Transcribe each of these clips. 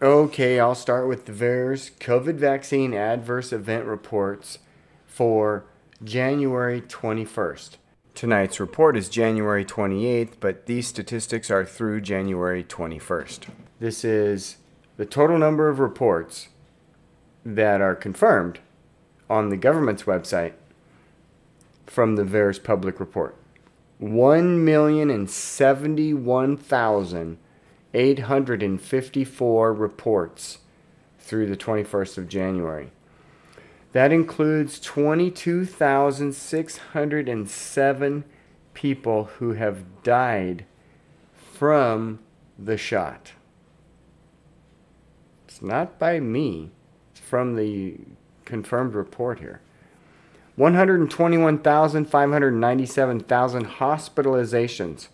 Okay, I'll start with the VAERS COVID vaccine adverse event reports for January 21st. Tonight's report is January 28th, but these statistics are through January 21st. This is the total number of reports that are confirmed on the government's website from the VAERS public report. 1,071,854 reports through the 21st of January. That includes 22,607 people who have died from the shot. It's not by me, it's from the confirmed report here. 121,597,000 hospitalizations.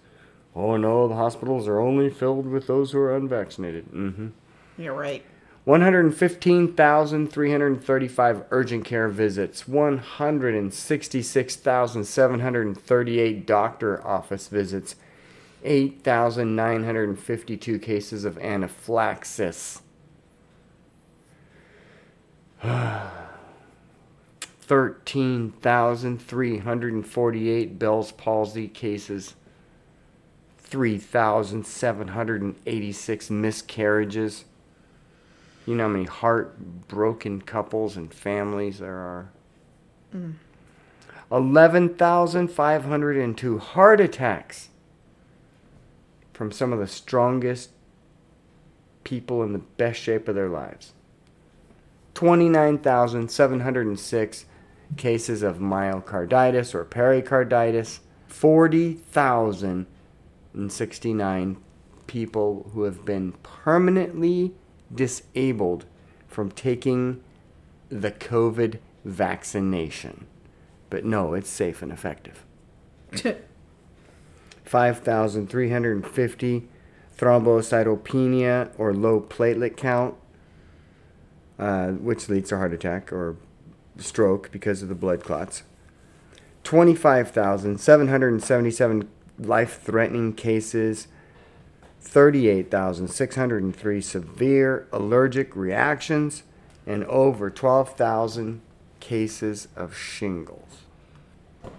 Oh no, the hospitals are only filled with those who are unvaccinated. Mm-hmm. You're right. 115,335 urgent care visits, 166,738 doctor office visits, 8,952 cases of anaphylaxis. 13,348 Bell's palsy cases, 3,786 miscarriages. You know how many heartbroken couples and families there are? Mm. 11,502 heart attacks from some of the strongest people in the best shape of their lives. 29,706 cases of myocarditis or pericarditis. 40,069 people who have been permanently disabled from taking the COVID vaccination. But no, it's safe and effective. 5,350 thrombocytopenia or low platelet count, uh, which leads to heart attack or stroke because of the blood clots. 25,777 life threatening cases 38,603 severe allergic reactions, and over 12,000 cases of shingles.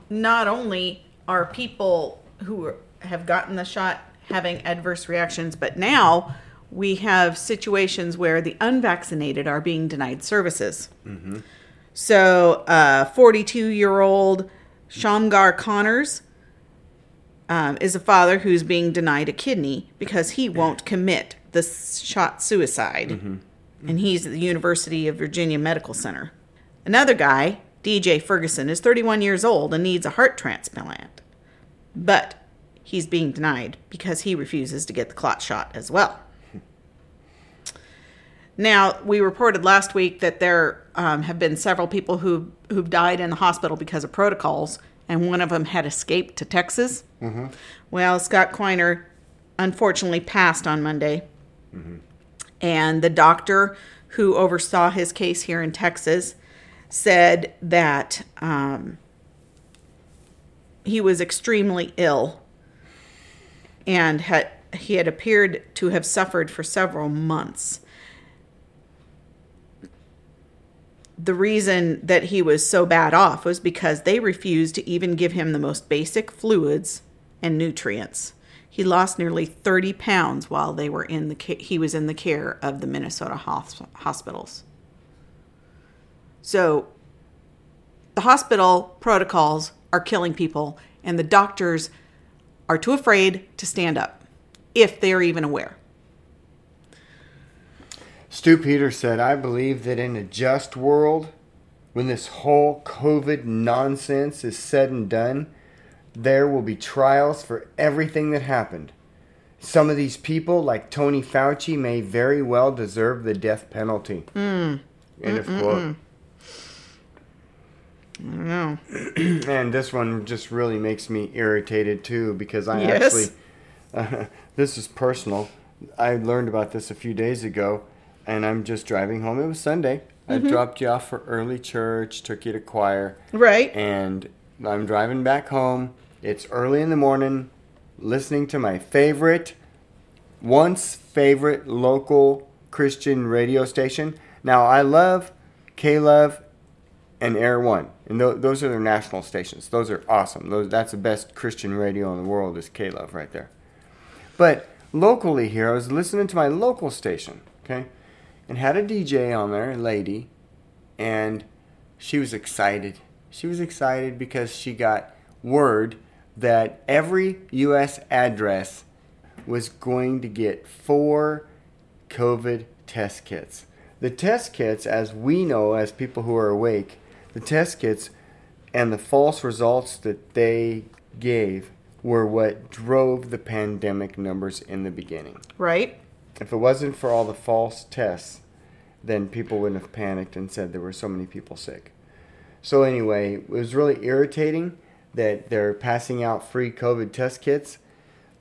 Not only are people who have gotten the shot having adverse reactions, but now we have situations where the unvaccinated are being denied services. Mm-hmm. So, 42 uh, year old Shamgar Connors um, is a father who's being denied a kidney because he won't commit the shot suicide. Mm-hmm. Mm-hmm. And he's at the University of Virginia Medical Center. Another guy, DJ Ferguson, is 31 years old and needs a heart transplant. But he's being denied because he refuses to get the clot shot as well. Now, we reported last week that there um, have been several people who who've died in the hospital because of protocols, and one of them had escaped to Texas. Mm-hmm. Well, Scott Quiner unfortunately passed on Monday. Mm-hmm. And the doctor who oversaw his case here in Texas said that um, he was extremely ill and had he had appeared to have suffered for several months. The reason that he was so bad off was because they refused to even give him the most basic fluids and nutrients. He lost nearly 30 pounds while they were in the he was in the care of the Minnesota hospitals. So the hospital protocols are killing people and the doctors are too afraid to stand up if they're even aware. Stew Peter said, I believe that in a just world, when this whole COVID nonsense is said and done, there will be trials for everything that happened. Some of these people, like Tony Fauci, may very well deserve the death penalty. Mm. End of quote. I don't know. and this one just really makes me irritated too because I Yes. actually, uh, this is personal. I learned about this a few days ago, and I'm just driving home. It was Sunday. I mm-hmm. dropped you off for early church, took you to choir, Right. and I'm driving back home. It's early in the morning, listening to my favorite, once favorite local Christian radio station. Now I love K Love and Air One, and th- those are their national stations. Those are awesome. Those that's the best Christian radio in the world is K Love right there. But locally here, I was listening to my local station, okay, and had a DJ on there, a lady, and she was excited. She was excited because she got word that every U.S. address was going to get four COVID test kits. The test kits, as we know, as people who are awake, the test kits and the false results that they gave were what drove the pandemic numbers in the beginning. Right. If it wasn't for all the false tests, then people wouldn't have panicked and said there were so many people sick. So, anyway, it was really irritating that they're passing out free COVID test kits.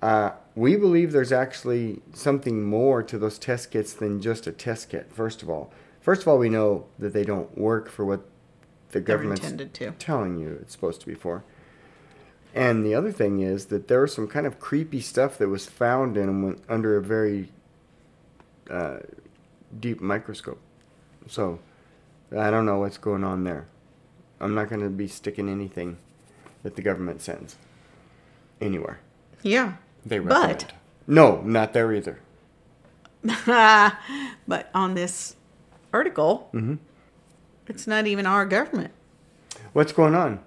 Uh, we believe there's actually something more to those test kits than just a test kit, first of all. First of all, we know that they don't work for what the government's telling you it's supposed to be for. And the other thing is that there was some kind of creepy stuff that was found in them under a very uh, deep microscope. So I don't know what's going on there. I'm not going to be sticking anything that the government sends anywhere. Yeah. They But- No, not there either. but on this article, Mm-hmm. it's not even our government. What's going on?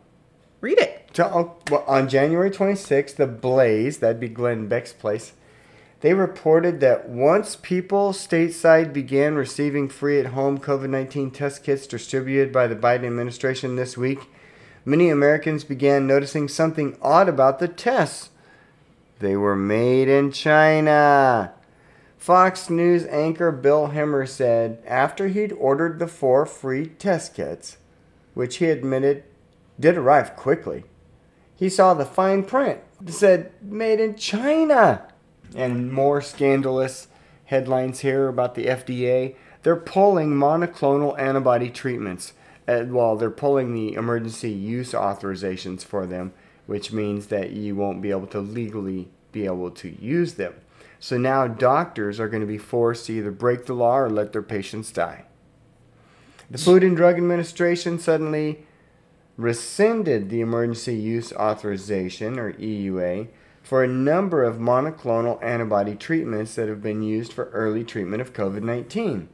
Read it. Tell, oh, well, on January 26th, the Blaze, that'd be Glenn Beck's place, they reported that once people stateside began receiving free at home COVID 19 test kits distributed by the Biden administration this week, many Americans began noticing something odd about the tests. They were made in China. Fox News anchor Bill Hemmer said after he'd ordered the four free test kits, which he admitted did arrive quickly, he saw the fine print that said made in China. And more scandalous headlines here about the FDA. They're pulling monoclonal antibody treatments. Uh, well, they're pulling the emergency use authorizations for them, which means that you won't be able to legally be able to use them. So now doctors are going to be forced to either break the law or let their patients die. The Food and Drug Administration suddenly rescinded the emergency use authorization, or EUA, for a number of monoclonal antibody treatments that have been used for early treatment of COVID 19.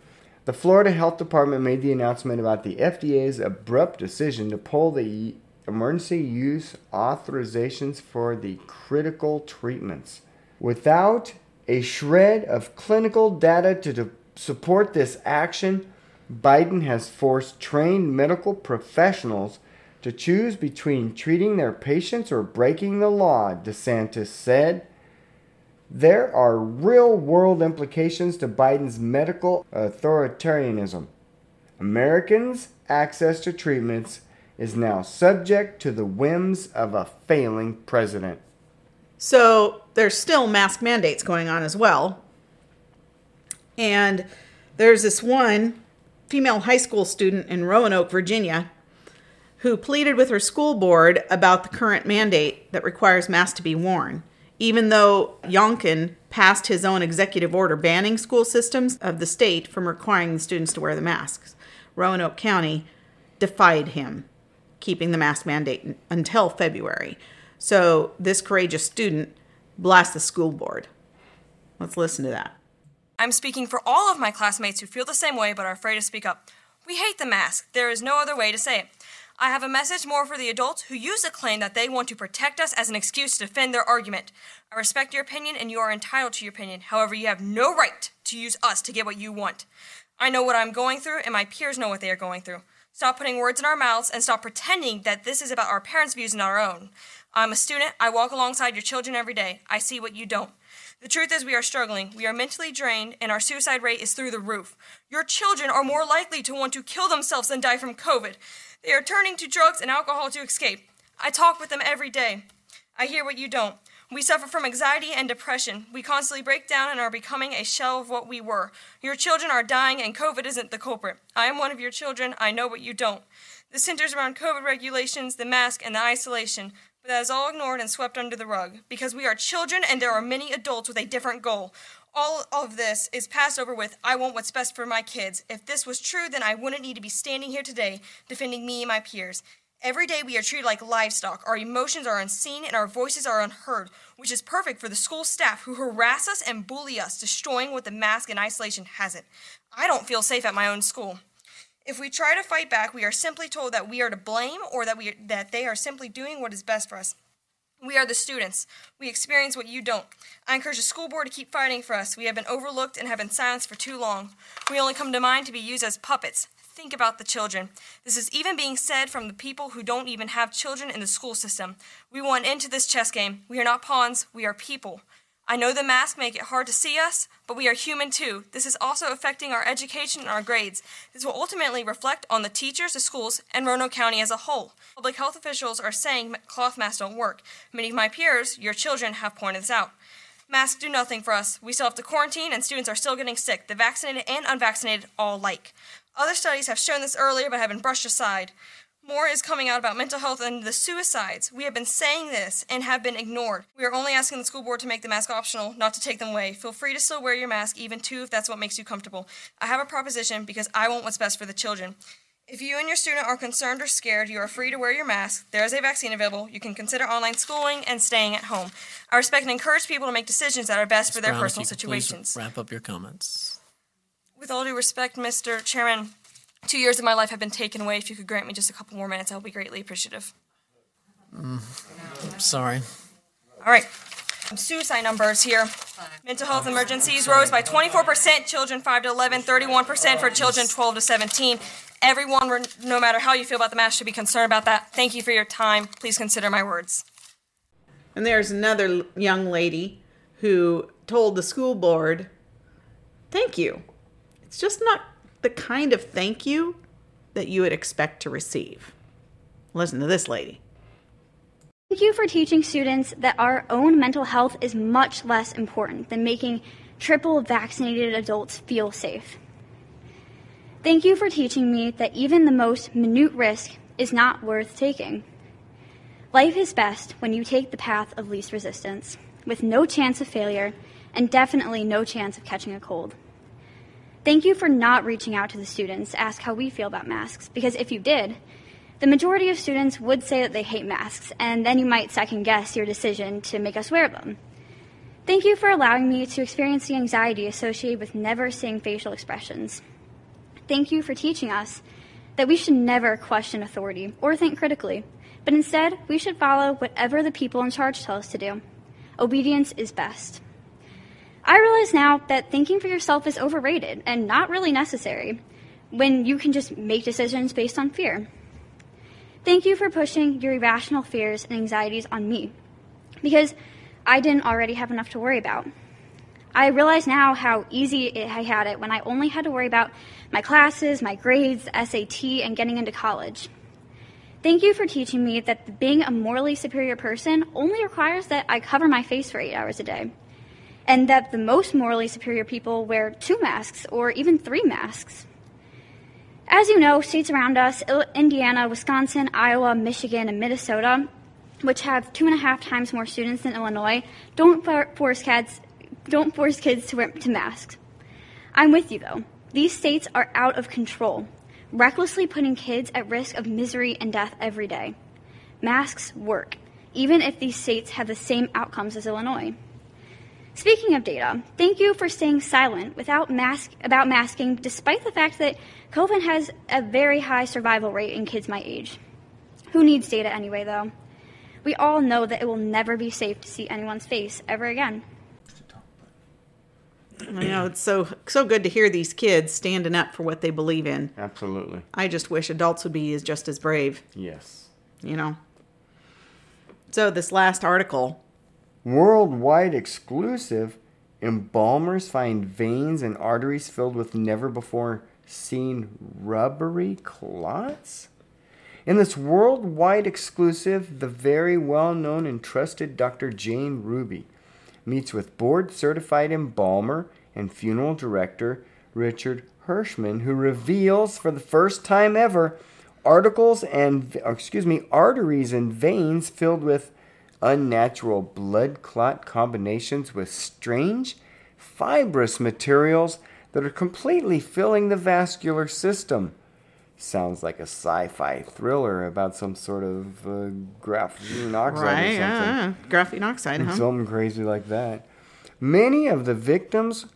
The Florida Health Department made the announcement about the FDA's abrupt decision to pull the emergency use authorizations for the critical treatments. Without a shred of clinical data to de- support this action, Biden has forced trained medical professionals to choose between treating their patients or breaking the law, DeSantis said. There are real world implications to Biden's medical authoritarianism. Americans' access to treatments is now subject to the whims of a failing president. So there's still mask mandates going on as well. And there's this one female high school student in Roanoke, Virginia, who pleaded with her school board about the current mandate that requires masks to be worn, even though Youngkin passed his own executive order banning school systems of the state from requiring the students to wear the masks. Roanoke County defied him, keeping the mask mandate until February. So this courageous student blasts the school board. Let's listen to that. I'm speaking for all of my classmates who feel the same way but are afraid to speak up. We hate the mask. There is no other way to say it. I have a message more for the adults who use the claim that they want to protect us as an excuse to defend their argument. I respect your opinion and you are entitled to your opinion. However, you have no right to use us to get what you want. I know what I'm going through and my peers know what they are going through. Stop putting words in our mouths and stop pretending that this is about our parents' views and our own. I'm a student. I walk alongside your children every day. I see what you don't. The truth is, we are struggling. We are mentally drained, and our suicide rate is through the roof. Your children are more likely to want to kill themselves than die from COVID. They are turning to drugs and alcohol to escape. I talk with them every day. I hear what you don't. We suffer from anxiety and depression. We constantly break down and are becoming a shell of what we were. Your children are dying, and COVID isn't the culprit. I am one of your children. I know what you don't. This centers around COVID regulations, the mask, and the isolation, but that is all ignored and swept under the rug because we are children and there are many adults with a different goal. All of this is passed over with, I want what's best for my kids. If this was true, then I wouldn't need to be standing here today defending me and my peers. Every day we are treated like livestock. Our emotions are unseen and our voices are unheard, which is perfect for the school staff who harass us and bully us, destroying what the mask and isolation hasn't. I don't feel safe at my own school. If we try to fight back, we are simply told that we are to blame or that we that they are simply doing what is best for us. We are the students. We experience what you don't. I encourage the school board to keep fighting for us. We have been overlooked and have been silenced for too long. We only come to mind to be used as puppets. Think about the children. This is even being said from the people who don't even have children in the school system. We want into this chess game. We are not pawns, we are people. I know the masks make it hard to see us, but we are human too. This is also affecting our education and our grades. This will ultimately reflect on the teachers, the schools, and Roanoke County as a whole. Public health officials are saying cloth masks don't work. Many of my peers, your children, have pointed this out. Masks do nothing for us. We still have to quarantine, and students are still getting sick. The vaccinated and unvaccinated all alike. Other studies have shown this earlier but have been brushed aside. More is coming out about mental health and the suicides. We have been saying this and have been ignored. We are only asking the school board to make the mask optional, not to take them away. Feel free to still wear your mask, even two, if that's what makes you comfortable. I have a proposition because I want what's best for the children. If you and your student are concerned or scared, you are free to wear your mask. There is a vaccine available. You can consider online schooling and staying at home. I respect and encourage people to make decisions that are best for their Brown, if personal you could please situations. Wrap up your comments. With all due respect, Mr. Chairman, two years of my life have been taken away. If you could grant me just a couple more minutes, I would be greatly appreciative. Mm, sorry. All right. Suicide numbers here. Mental health emergencies rose by 24%, children 5 to 11, 31% for children 12 to 17. Everyone, no matter how you feel about the mask, should be concerned about that. Thank you for your time. Please consider my words. And there's another young lady who told the school board, Thank you. It's just not the kind of thank you that you would expect to receive. Listen to this lady. Thank you for teaching students that our own mental health is much less important than making triple vaccinated adults feel safe. Thank you for teaching me that even the most minute risk is not worth taking. Life is best when you take the path of least resistance, with no chance of failure and definitely no chance of catching a cold. Thank you for not reaching out to the students to ask how we feel about masks, because if you did, the majority of students would say that they hate masks, and then you might second guess your decision to make us wear them. Thank you for allowing me to experience the anxiety associated with never seeing facial expressions. Thank you for teaching us that we should never question authority or think critically, but instead we should follow whatever the people in charge tell us to do. Obedience is best. I realize now that thinking for yourself is overrated and not really necessary when you can just make decisions based on fear. Thank you for pushing your irrational fears and anxieties on me because I didn't already have enough to worry about. I realize now how easy I had it when I only had to worry about my classes, my grades, SAT, and getting into college. Thank you for teaching me that being a morally superior person only requires that I cover my face for eight hours a day, and that the most morally superior people wear two masks or even three masks. As you know, states around us, Indiana, Wisconsin, Iowa, Michigan, and Minnesota, which have two and a half times more students than Illinois, don't force kids, don't force kids to wear to masks. I'm with you though. These states are out of control, recklessly putting kids at risk of misery and death every day. Masks work, even if these states have the same outcomes as Illinois. Speaking of data, thank you for staying silent without mask about masking despite the fact that COVID has a very high survival rate in kids my age. Who needs data anyway though? We all know that it will never be safe to see anyone's face ever again. I know it's so so good to hear these kids standing up for what they believe in. Absolutely. I just wish adults would be as just as brave, Yes. you know. So, this last article Worldwide exclusive embalmers find veins and arteries filled with never before seen rubbery clots? In this worldwide exclusive, the very well known and trusted Dr. Jane Ruby meets with board certified embalmer and funeral director Richard Hirschman, who reveals for the first time ever articles and excuse me arteries and veins filled with unnatural blood clot combinations with strange fibrous materials that are completely filling the vascular system. Sounds like a sci-fi thriller about some sort of uh, graphene oxide right? or something. Yeah, graphene oxide, huh? Something crazy like that. Many of the victims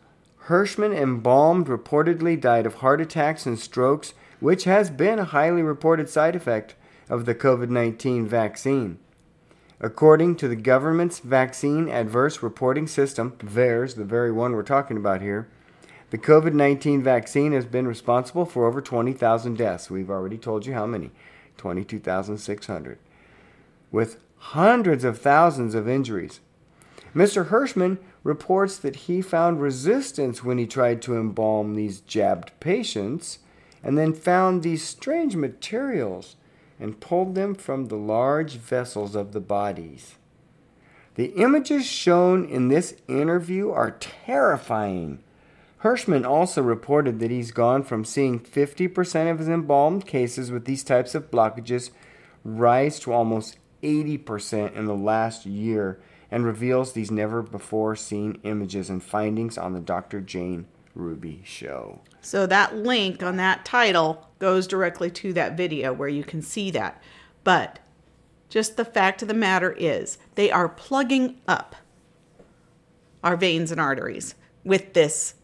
Hirschman embalmed reportedly died of heart attacks and strokes, which has been a highly reported side effect of the COVID 19 vaccine. According to the government's Vaccine Adverse Reporting System, VAERS, the very one we're talking about here, the COVID 19 vaccine has been responsible for over 20,000 deaths. We've already told you how many 22,600. With hundreds of thousands of injuries. Mr. Hirschman reports that he found resistance when he tried to embalm these jabbed patients and then found these strange materials and pulled them from the large vessels of the bodies. The images shown in this interview are terrifying. Hirschman also reported that he's gone from seeing 50% of his embalmed cases with these types of blockages rise to almost 80% in the last year and reveals these never before seen images and findings on the Dr. Jane Ruby show. So that link on that title goes directly to that video where you can see that. But just the fact of the matter is, they are plugging up our veins and arteries with this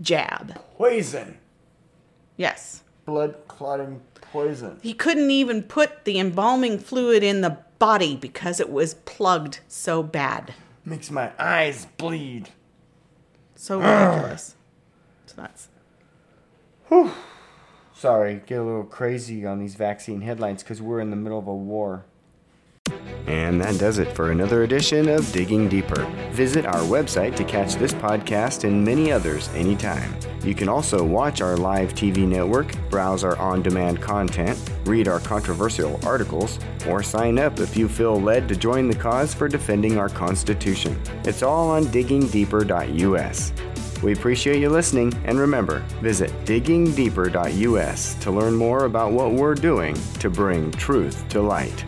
jab. Poison! Yes. Blood clotting poison. He couldn't even put the embalming fluid in the body because it was plugged so bad. Makes my eyes bleed. So ridiculous. So that's Sorry, get a little crazy on these vaccine headlines because we're in the middle of a war. And that does it for another edition of Digging Deeper. Visit our website to catch this podcast and many others anytime. You can also watch our live TV network, browse our on demand content, read our controversial articles, or sign up if you feel led to join the cause for defending our Constitution. It's all on diggingdeeper.us. We appreciate you listening, and remember, visit diggingdeeper.us to learn more about what we're doing to bring truth to light.